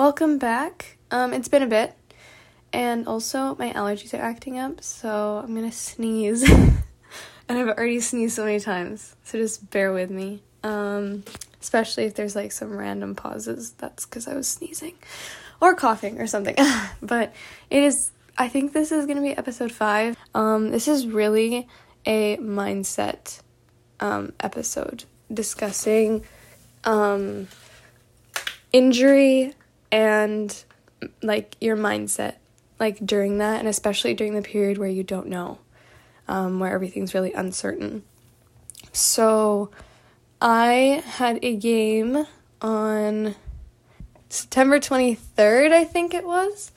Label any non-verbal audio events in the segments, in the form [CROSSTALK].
welcome back. Um, it's been a bit, and also my allergies are acting up, so I'm gonna sneeze. [LAUGHS] and I've already sneezed so many times, so just bear with me. Um, especially if there's like some random pauses, that's because I was sneezing or coughing or something. [LAUGHS] but it is, I think this is gonna be episode five. Um, this is really a mindset um, episode discussing um, injury and like your mindset like during that and especially during the period where you don't know um, where everything's really uncertain. So i had a game on september 23rd i think it was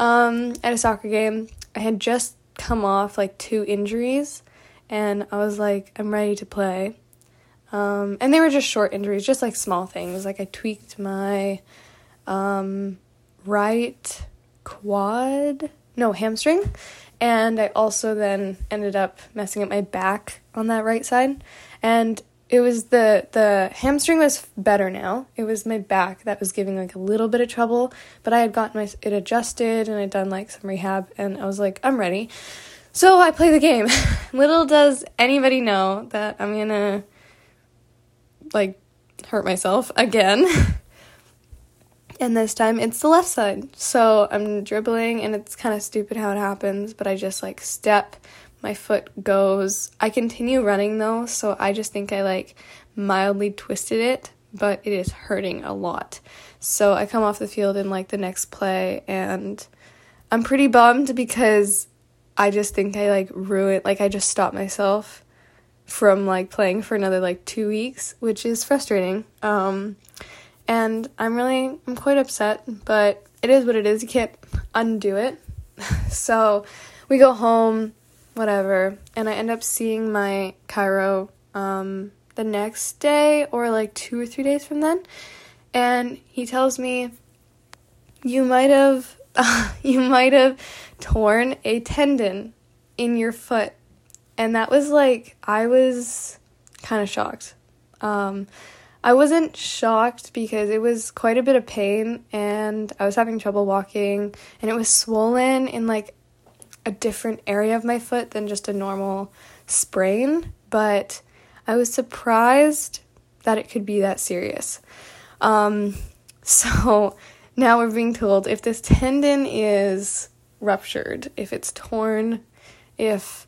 um, at a soccer game. I had just come off like two injuries and i was like i'm ready to play. Um, and they were just short injuries just like small things. Like i tweaked my um, right quad, no, hamstring. And I also then ended up messing up my back on that right side. And it was the the hamstring was better now. It was my back that was giving like a little bit of trouble, but I had gotten my it adjusted and I'd done like some rehab and I was like, I'm ready. So I play the game. [LAUGHS] little does anybody know that I'm going to like hurt myself again. [LAUGHS] And this time it's the left side. So I'm dribbling and it's kind of stupid how it happens, but I just like step, my foot goes. I continue running though, so I just think I like mildly twisted it, but it is hurting a lot. So I come off the field in like the next play and I'm pretty bummed because I just think I like ruined like I just stopped myself from like playing for another like 2 weeks, which is frustrating. Um and I'm really I'm quite upset, but it is what it is. You can't undo it. [LAUGHS] so we go home, whatever, and I end up seeing my chiro um, the next day or like two or three days from then, and he tells me you might have [LAUGHS] you might have torn a tendon in your foot, and that was like I was kind of shocked. Um, I wasn't shocked because it was quite a bit of pain and I was having trouble walking and it was swollen in like a different area of my foot than just a normal sprain, but I was surprised that it could be that serious. Um, [LAUGHS] so now we're being told if this tendon is ruptured, if it's torn, if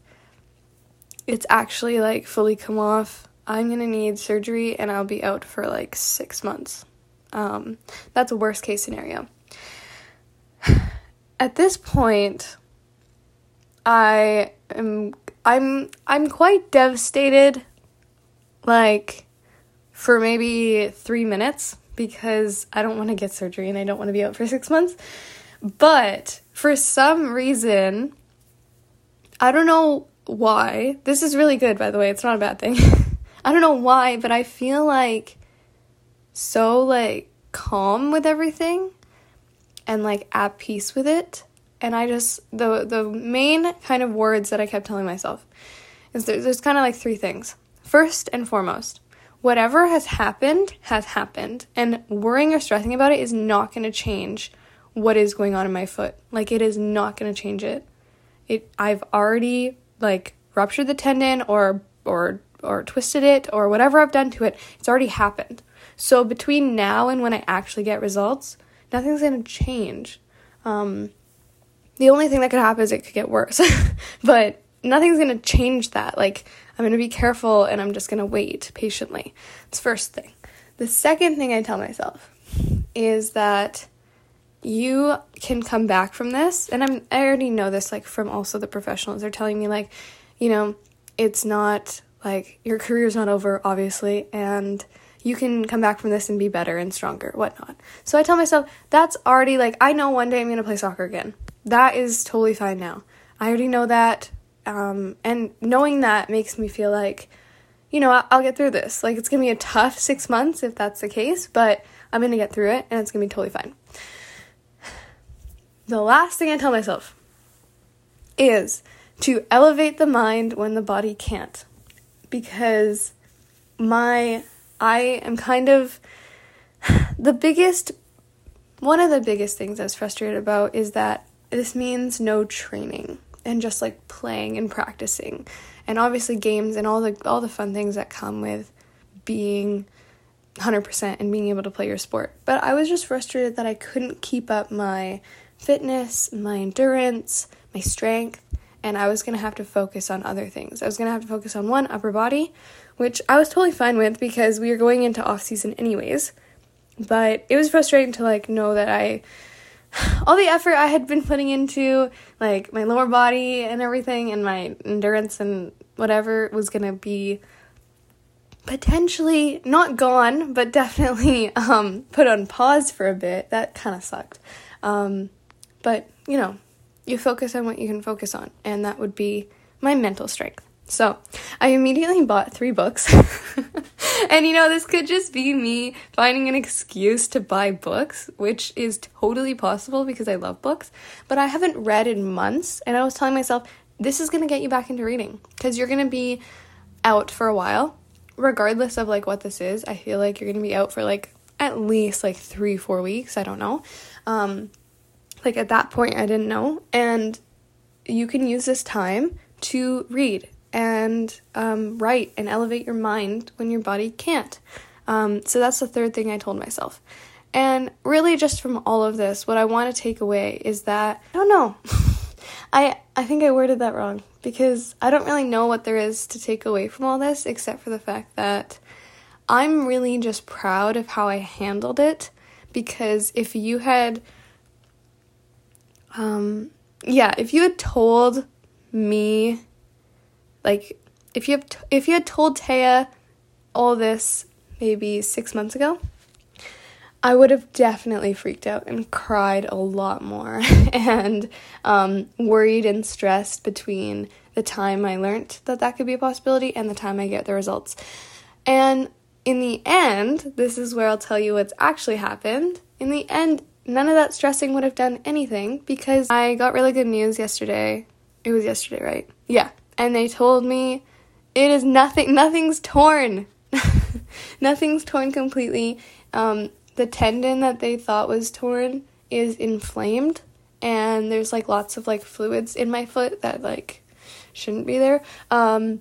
it's actually like fully come off, I'm gonna need surgery and I'll be out for like six months. Um, that's a worst case scenario. [SIGHS] At this point, I am I'm I'm quite devastated like for maybe 3 minutes because I don't want to get surgery and I don't want to be out for 6 months. But for some reason I don't know why. This is really good by the way. It's not a bad thing. [LAUGHS] I don't know why, but I feel like so like calm with everything and like at peace with it. And I just the the main kind of words that I kept telling myself is there, there's kind of like three things. First and foremost, whatever has happened has happened, and worrying or stressing about it is not going to change what is going on in my foot. Like it is not going to change it. It I've already like ruptured the tendon or or or twisted it or whatever I've done to it, it's already happened. So between now and when I actually get results, nothing's gonna change. Um, the only thing that could happen is it could get worse, [LAUGHS] but nothing's gonna change that. Like I'm gonna be careful and I'm just gonna wait patiently. It's first thing. The second thing I tell myself is that you can come back from this, and I'm I already know this like from also the professionals. They're telling me like, you know, it's not like, your career's not over, obviously, and you can come back from this and be better and stronger, whatnot. So I tell myself, that's already like, I know one day I'm gonna play soccer again. That is totally fine now. I already know that, um, and knowing that makes me feel like, you know, I'll, get through this. Like, it's gonna be a tough six months if that's the case, but I'm gonna get through it and it's gonna be totally fine. The last thing I tell myself is to elevate the mind when the body can't because my I am kind of [SIGHS] the biggest one of the biggest things I was frustrated about is that this means no training and just like playing and practicing. And obviously games and all the all the fun things that come with being 100% and being able to play your sport. But I was just frustrated that I couldn't keep up my fitness, my endurance, my strength, and I was to have to focus on other things. I was to have to focus on one upper body, which I was totally fine with because we were going into off season anyways. But it was frustrating to like know that I [SIGHS] all the effort I had been putting into like my lower body and everything and my endurance and whatever was to be potentially not gone, but definitely [LAUGHS] um, put on pause for a bit. That kind of sucked. Um, but, you know, you focus on what you can focus on, and that would be my mental strength. So I immediately bought three books. [LAUGHS] and you know, this could just be me finding an excuse to buy books, which is totally possible because I love books. But I haven't read in months, and I was telling myself, this is gonna get you back into reading because you're gonna be out for a while. Regardless of like what this is, I feel like you're gonna be out for like at least like three, four weeks. I don't know. Um, like at that point, I didn't know. And you can use this time to read and um, write and elevate your mind when your body can't. Um, so that's the third thing I told myself. And really, just from all of this, what I want to take away is that I don't know. [LAUGHS] I I think I worded that wrong because I don't really know what there is to take away from all this except for the fact that I'm really just proud of how I handled it because if you had um yeah, if you had told me like if you t- if you had told Taya all this maybe 6 months ago, I would have definitely freaked out and cried a lot more [LAUGHS] and um, worried and stressed between the time I learned that that could be a possibility and the time I get the results. And in the end, this is where I'll tell you what's actually happened. In the end, none of that stressing would have done anything because I got really good news yesterday. It was yesterday, right? Yeah, and they told me it is nothing nothing's torn [LAUGHS] nothing's torn completely um, the tendon that they thought was torn is inflamed and there's like lots of like fluids in my foot that like shouldn't be there um,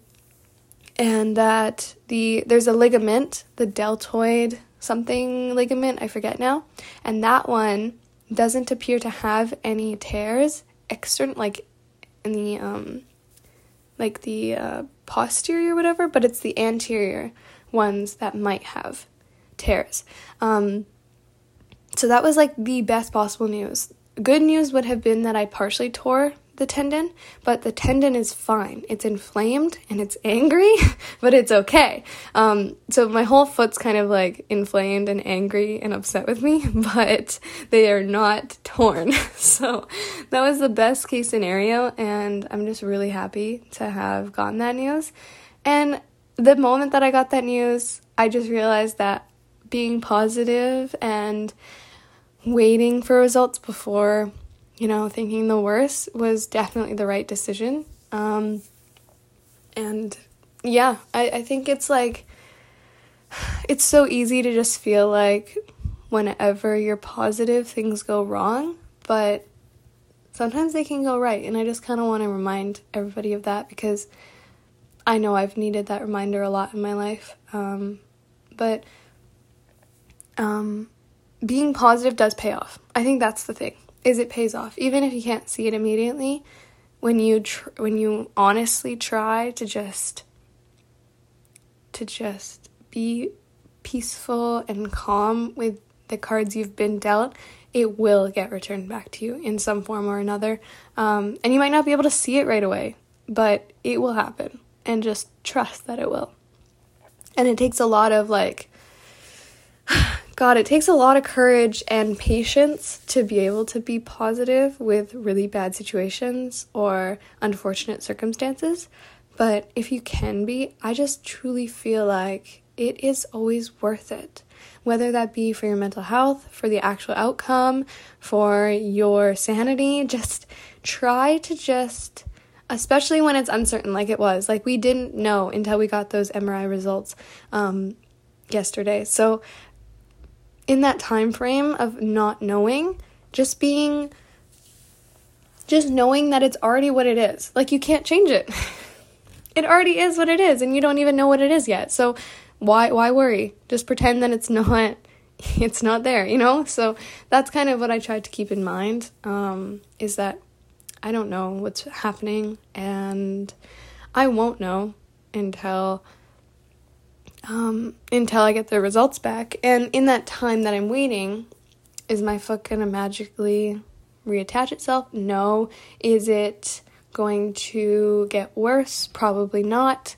and that the there's a ligament the deltoid something ligament i forget now and that one doesn't appear to have any tears external like in the um like the uh, posterior whatever, but it's the anterior ones that might have tears. Um, so that was like the best possible news. Good news would have been that I partially tore the tendon, but the tendon is fine. It's inflamed and it's angry, [LAUGHS] but it's okay. Um, so my whole foot's kind of like inflamed and angry and upset with me, [LAUGHS] but they are not torn. [LAUGHS] so that was the best case scenario, and I'm just really happy to have gotten that news. And the moment that I got that news, I just realized that being positive and waiting for results before you know, thinking the worst was definitely the right decision. Um, and yeah, I, I think it's like, [SIGHS] it's so easy to just feel like whenever you're positive, things go wrong, but sometimes they can go right. And I just kind of want to remind everybody of that because I know I've needed that reminder a lot in my life. Um, but um, being positive does pay off. I think that's the thing is it pays off. Even if you can't see it immediately when you tr- when you honestly try to just to just be peaceful and calm with the cards you've been dealt it will get returned back to you in some form or another. Um, and you might not be able to see it right away but it will happen. And just trust that it will. And it takes a lot of like [SIGHS] God, it takes a lot of courage and patience to be able to be positive with really bad situations or unfortunate circumstances. But if you can be, I just truly feel like it is always worth it. Whether that be for your mental health, for the actual outcome, for your sanity, [LAUGHS] just try to just, especially when it's uncertain, like it was. Like we didn't know until we got those MRI results um, yesterday. So in that time frame of not knowing, just being just knowing that it's already what it is. Like you can't change it. [LAUGHS] it already is what it is and you don't even know what it is yet. So why why worry? Just pretend that it's [LAUGHS] not it's not there, you know? So that's kind of what I tried to keep in mind um, is that I don't know what's happening and I won't know until um, until I get the results back. And in that time that I'm waiting, is my foot gonna magically reattach itself? No. Is it going to get worse? Probably not.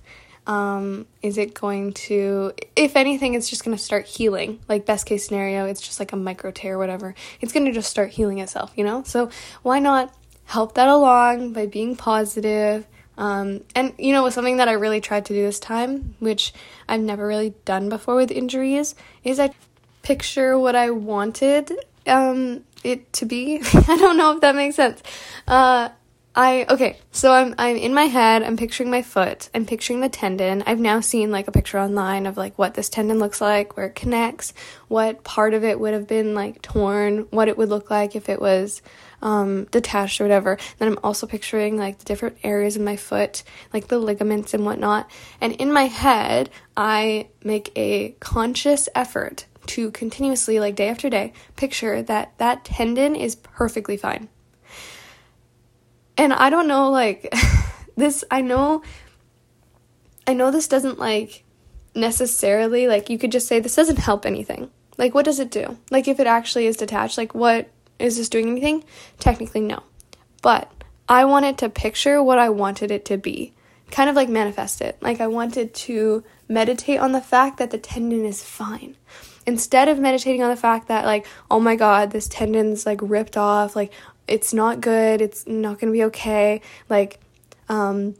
Um, is it going to, if anything, it's just to start healing. Like, best case scenario, it's just like a micro tear, whatever. It's to just start healing itself, you know? So, why not help that along by being positive? Um, and, you know, something that I really tried to do this time, which I've never really done before with injuries, is I picture what I wanted um, it to be. [LAUGHS] I don't know if that makes sense. Uh, I okay, so I'm I'm in my head, I'm picturing my foot, I'm picturing the tendon. I've now seen like a picture online of like what this tendon looks like, where it connects, what part of it would have been like torn, what it would look like if it was um, detached or whatever. Then I'm also picturing like the different areas of my foot, like the ligaments and whatnot. And in my head, I make a conscious effort to continuously, like day after day, picture that that tendon is perfectly fine and I don't know, like, [LAUGHS] this, I know, I know this doesn't, like, necessarily, like, you could just say this doesn't help anything. Like, what does it do? Like, if it actually is detached, like, what is this doing anything? Technically, no. But I wanted to picture what I wanted it to be, kind of like manifest it. Like, I wanted to meditate on the fact that the tendon is fine instead of meditating on the fact that like oh my god this tendon's like ripped off like it's not good, it's not gonna be okay, like, um,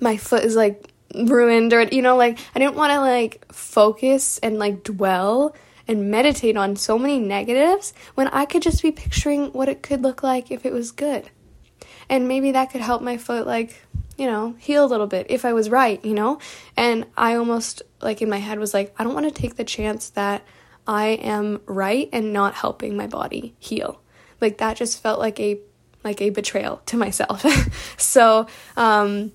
my foot is like ruined, or, you know, like, I didn't wanna like focus and like dwell and meditate on so many negatives when I could just be picturing what it could look like if it was good. And maybe that could help my foot, like, you know, heal a little bit if I was right, you know? And I almost, like, in my head was like, I don't want to take the chance that I am right and not helping my body heal like that just felt like a like a betrayal to myself. [LAUGHS] so, um,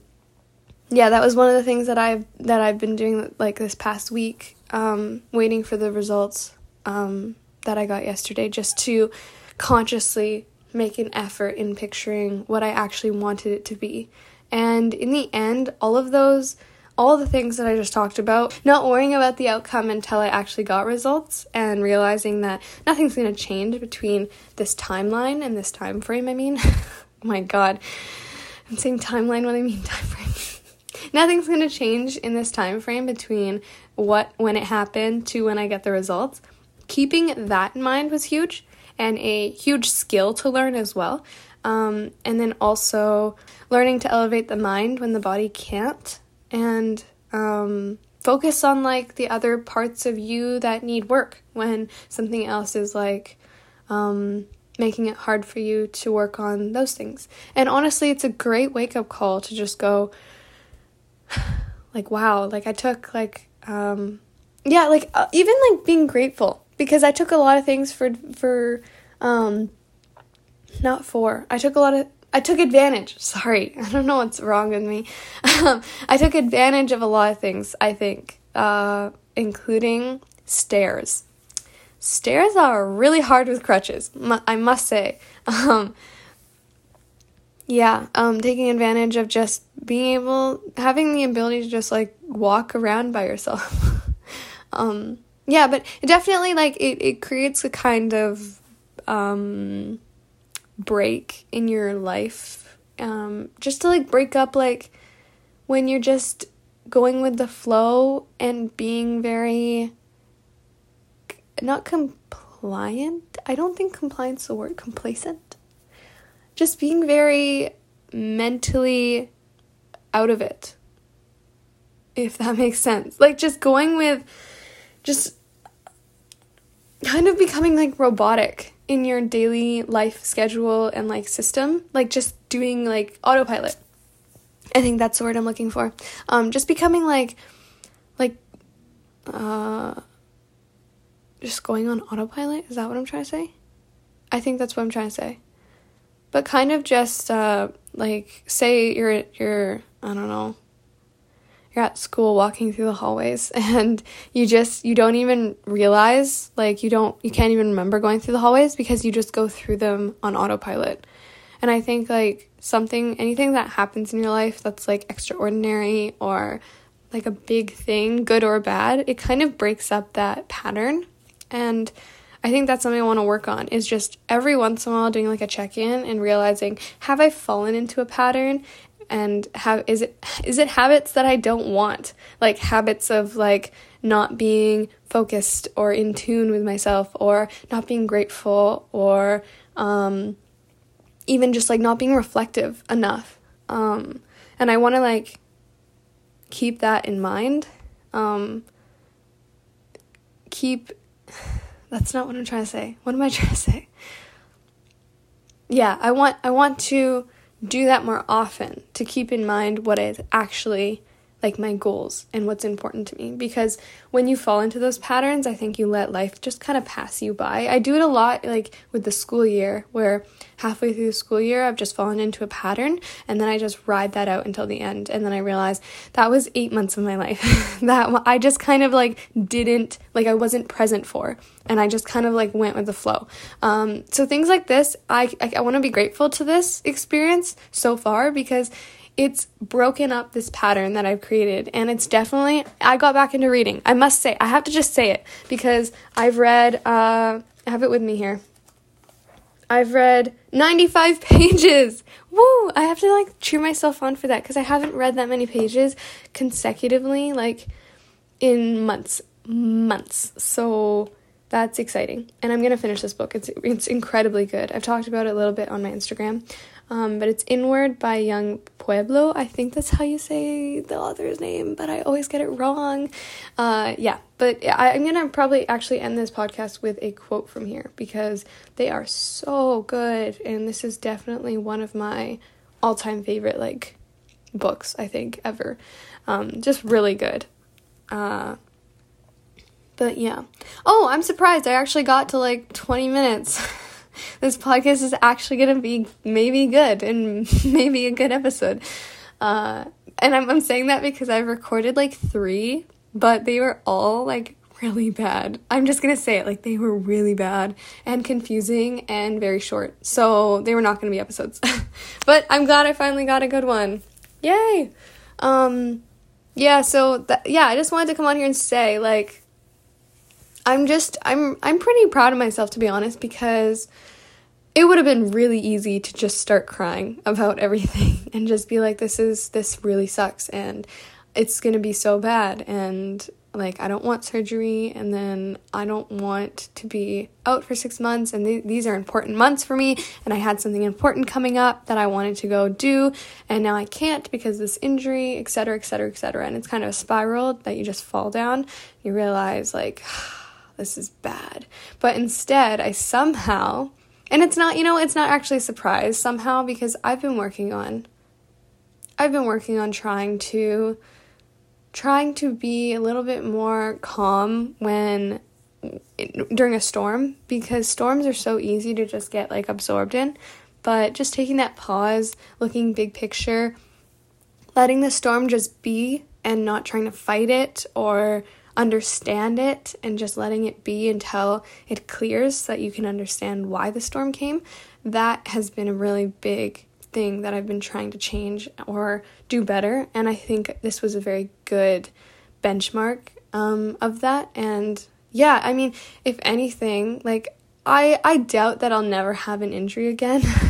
yeah, that was one of the things that I've that I've been doing like this past week, um, waiting for the results um, that I got yesterday, just to consciously make an effort in picturing what I actually wanted it to be. And in the end, all of those all the things that I just talked about, not worrying about the outcome until I actually got results and realizing that nothing's going to change between this timeline and this time frame, I mean. oh [LAUGHS] my god. I'm saying timeline when I mean [LAUGHS] time frame. Nothing's going to change in this time frame between what when it happened to when I get the results. Keeping that in mind was huge and a huge skill to learn as well. Um, and then also learning to elevate the mind when the body can't and um, focus on like the other parts of you that need work when something else is like um, making it hard for you to work on those things. And honestly, it's a great wake up call to just go, [SIGHS] like, wow, like I took like, um, yeah, like uh, even like being grateful because I took a lot of things for for um, not for I took a lot of I took advantage. [LAUGHS] Sorry, [LAUGHS] I don't know what's wrong with me. [LAUGHS] I took advantage of a lot of things, I think, uh, including stairs. Stairs are really hard with crutches, I must say. Um, yeah, um, taking advantage of just being able, having the ability to just like walk around by yourself. [LAUGHS] um, yeah, but it definitely like it, it creates a kind of um, break in your life um, just to like break up like when you're just going with the flow and being very not compliant i don't think compliant's the word complacent just being very mentally out of it if that [LAUGHS] makes sense like just going with just kind of becoming like robotic in your daily life schedule and like system, like just doing like autopilot. I think that's the word I'm looking for. Um, just becoming like, like, uh, just going on autopilot. Is that what I'm trying to say? I think that's what I'm trying to say. But kind of just uh, like say you're you're I don't know you're at school walking through the hallways [LAUGHS] and you just you don't even realize like you don't you can't even remember going through the hallways because you just go through them on autopilot. And i think like something anything that happens in your life that's like extraordinary or like a big thing good or bad it kind of breaks up that pattern. And I think that's something I want to work on is just every once in a while doing like a check-in and realizing have I fallen into a pattern? And have is it is it habits that I don't want? Like habits of like not being focused or in tune with myself or not being grateful or um, even just like not being reflective enough. Um, and I want to like keep that in mind. Um, keep that's not what I'm trying to say. What am I [LAUGHS] trying to say? Yeah I want I want to do that more often to keep in mind what is actually like my goals and what's important to me. Because when you fall into those patterns i think you let life just kind of pass you by. I do it a lot like with the school year where halfway through the school year i've just fallen into a pattern and then i just ride that out until the end. And then i realize that was eight months of my life. [LAUGHS] That i just kind of like didn't like i wasn't present for and i just kind of like went with the flow. Um, so things like this i i, I want to be grateful to this experience so far because it's broken up this pattern that I've created. And it's definitely, I got back into reading. I must say, I have to just say it because I've read, uh, I have it with me here. I've read 95 [LAUGHS] pages. Woo! I have to like cheer myself on for that because I haven't read that many pages consecutively, like in months. Months. So that's exciting. And I'm gonna finish this book. It's it's incredibly good. I've talked about it a little bit on my Instagram. Um, but it's Inward by Yung Pueblo. I think that's how you say the author's name, but I always get it wrong. Uh, yeah, but I, I'm gonna probably actually end this podcast with a quote from here because they are so good, and this is definitely one of my all-time favorite like books I think ever. Um, just really good. Uh, but yeah. Oh, I'm surprised. I actually got to like 20 minutes. [LAUGHS] this podcast is actually going to be maybe good and [LAUGHS] maybe a good episode. Uh, and I'm, I'm saying that because I've recorded like three, but they were all like really bad. I'm just to say it like they were really bad and confusing and very short. So they were not to be episodes. [LAUGHS] but I'm glad I finally got a good one. Yay! Um, yeah, so that, yeah, I just wanted to come on here and say like I'm just I'm I'm pretty proud of myself to be honest because it would have been really easy to just start crying about [LAUGHS] everything and just be like this is this really sucks and it's going to be so bad and like I don't want surgery and then I don't want to be out for 6 months and th- these are important months for me and I had something important coming up that I wanted to go do and now I can't because this injury etc etc etc and it's kind of a spiral that you just fall down you realize like [SIGHS] this is bad. But instead, I somehow, and it's not, you know, it's not actually a surprise somehow because I've been working on, I've been working on trying to, trying to be a little bit more calm when during a storm because storms are so easy to just get like absorbed in. But just taking that pause, looking big picture, letting the storm just be and not trying to fight it or understand it and just letting it be until it clears so that you can understand why the storm came, that has been a really big thing that I've been trying to change or do better. And I think this was a very good benchmark um, of that. And yeah, I mean, if anything, like I I doubt that I'll never have an injury again. [LAUGHS]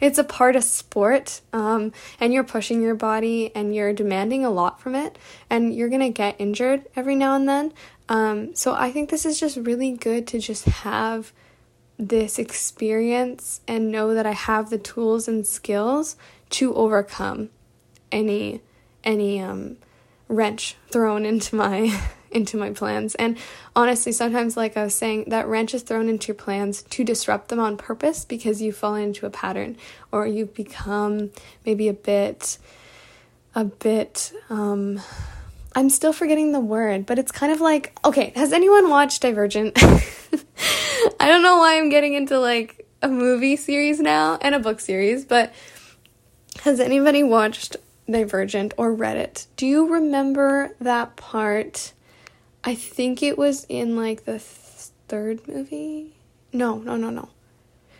it's a part of sport um, and you're pushing your body and you're demanding a lot from it and you're gonna get injured every now and then. Um, so i think this is just really good to just have this experience and know that i have the tools and skills to overcome any any um, wrench thrown [LAUGHS] into my into my plans. And honestly, sometimes, like I was saying, that wrench is thrown into your plans to disrupt them on purpose because you fall into a pattern or you've become maybe a bit, a bit, um, I'm still forgetting the word, but it's kind of like okay, has anyone watched Divergent? [LAUGHS] I don't know why I'm getting into like a movie series now and a book series, but has anybody watched Divergent or read it? Do you remember that part? I think it was in like the th- third movie. No, no, no, no.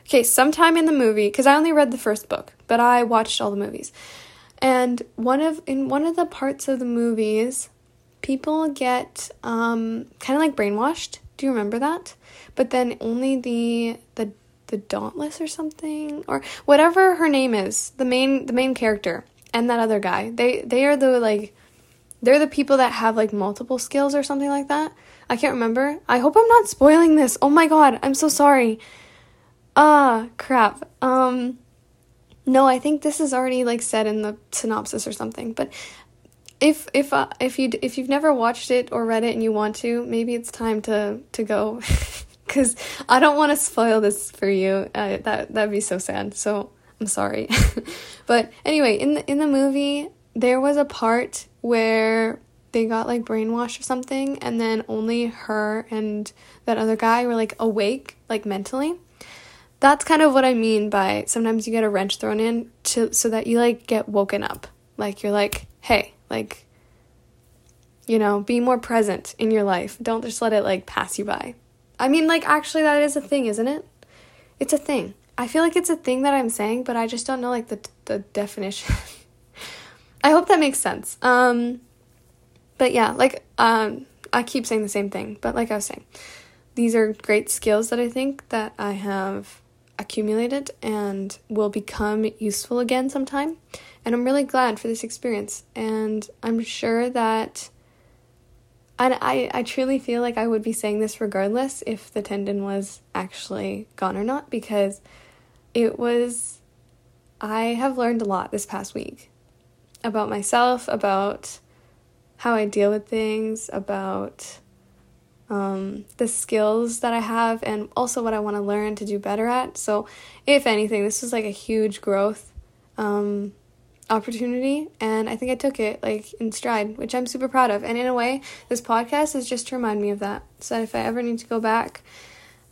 Okay, sometime in the movie, because I only read the first book, but I watched all the movies. And one of in one of the parts of the movies, people get um, kind of like brainwashed. Do you remember that? But then only the the the Dauntless or something or whatever her name is, the main the main character and that other guy. They they are the like they're the people that have like multiple skills or something like that. I can't remember. I hope I'm not spoiling this. Oh my god, I'm so sorry. Ah, uh, crap. Um no, I think this is already like said in the synopsis or something. But if if uh, if you if you've never watched it or read it and you want to, maybe it's time to to go, [LAUGHS] because I don't want to spoil this for you. Uh, that that'd be so sad. So I'm sorry. [LAUGHS] but anyway, in the in the movie, there was a part where they got like brainwashed or something, and then only her and that other guy were like awake, like mentally that's kind of what I mean by sometimes you get a wrench thrown in to so that you like get woken up. Like you're like, "Hey, like you know, be more present in your life. Don't just let it like pass you by." I mean, like actually that is a thing, isn't it? It's a thing. I feel like it's a thing that I'm saying, but I just don't know like the the definition. [LAUGHS] I hope that makes sense. Um but yeah, like um I keep saying the same thing, but like I was saying, these are great skills that I think that I have accumulated and will become useful again sometime. And I'm really glad for this experience. And I'm sure that and I, I truly feel like I would be saying this regardless if the tendon was actually gone or not because it was I have learned a lot this past week about myself, about how I deal with things, about um, the skills that I have and also what I want to learn to do better at. So, if anything, this was like a huge growth um, opportunity, and I think I took it like in stride, which I'm super proud of. And in a way, this podcast is just to remind me of that. So, that if I ever need to go back,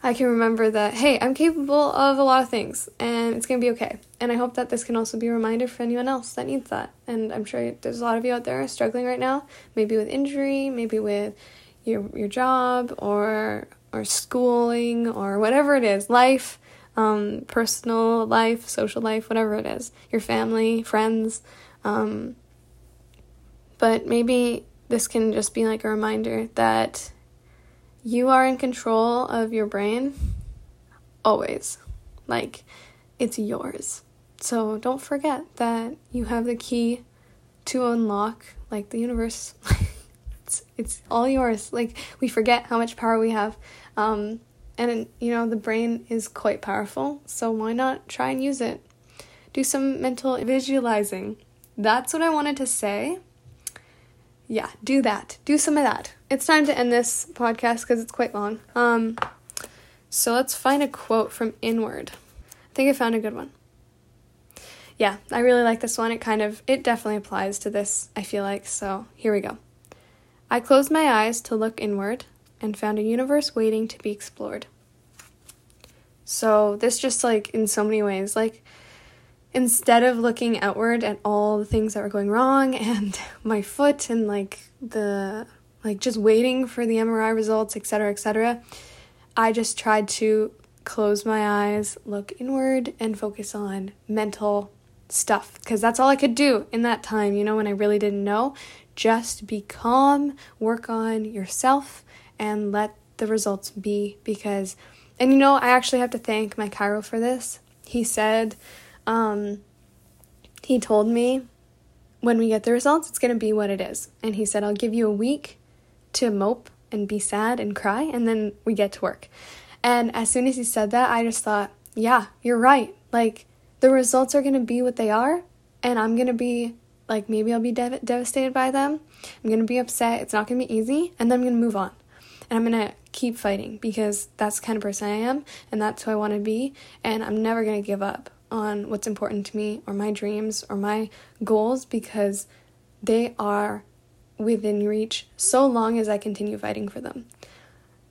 I can remember that, hey, I'm capable of a lot of things and it's going to be okay. And I hope that this can also be a reminder for anyone else that needs that. And I'm sure there's a lot of you out there struggling right now, maybe with injury, maybe with your your job or or schooling or whatever it is, life, um, personal life, social life, whatever it is, your family, friends. Um, but maybe this can just be like a reminder that you are in control of your brain always. Like, it's yours. So don't forget that you have the key to unlock, like, the universe. [LAUGHS] it's it's all yours. Like we forget how much power we have. Um, and you know the brain is quite powerful, so why not try and use it? Do some mental visualizing. That's what I wanted to say. Yeah, do that. Do some of that. It's time to end this podcast because it's quite long. Um, so let's find a quote from Inward. I think I found a good one. Yeah, I really like this one. It kind of it definitely applies to this, I feel like. So, here we go. I closed my eyes to look inward and found a universe waiting to be explored. So, this just like in so many ways, like instead of looking outward at all the things that were going wrong [LAUGHS] and my foot and like the like just waiting for the MRI results, etc., etc., I just tried to close my eyes, look inward, and focus on mental stuff because that's all I could do in that time, you know, when I really didn't know just be calm, work on yourself, and let the results be. Because, and you know, I actually have to thank my chiro for this. He said, um, he told me when we get the results, it's going to be what it is. And he said, I'll give you a week to mope and be sad and cry, and then we get to work. And as soon as he said that, I just thought, yeah, you're right. Like, the results are going to be what they are, and I'm going to be like maybe I'll be dev- devastated by them. I'm going to be upset. It's not going to be easy. And then I'm going to move on. And I'm going to keep fighting because that's the kind of person I am and that's who I want to be. And I'm never going to give up on what's important to me or my dreams or my goals because they are within reach so long as I continue fighting for them.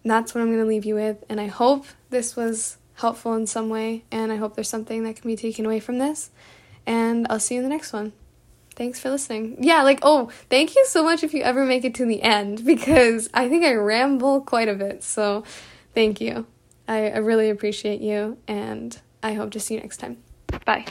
That's what I'm going to leave you with. And I hope this was helpful in some way. And I hope there's something that can be taken away from this. And I'll see you in the next one. Thanks for listening. Yeah, like, oh, thank you so much if you ever make it to the end [LAUGHS] because I think I ramble quite a bit. So thank you. I, I really appreciate you. And I hope to see you next time. Bye.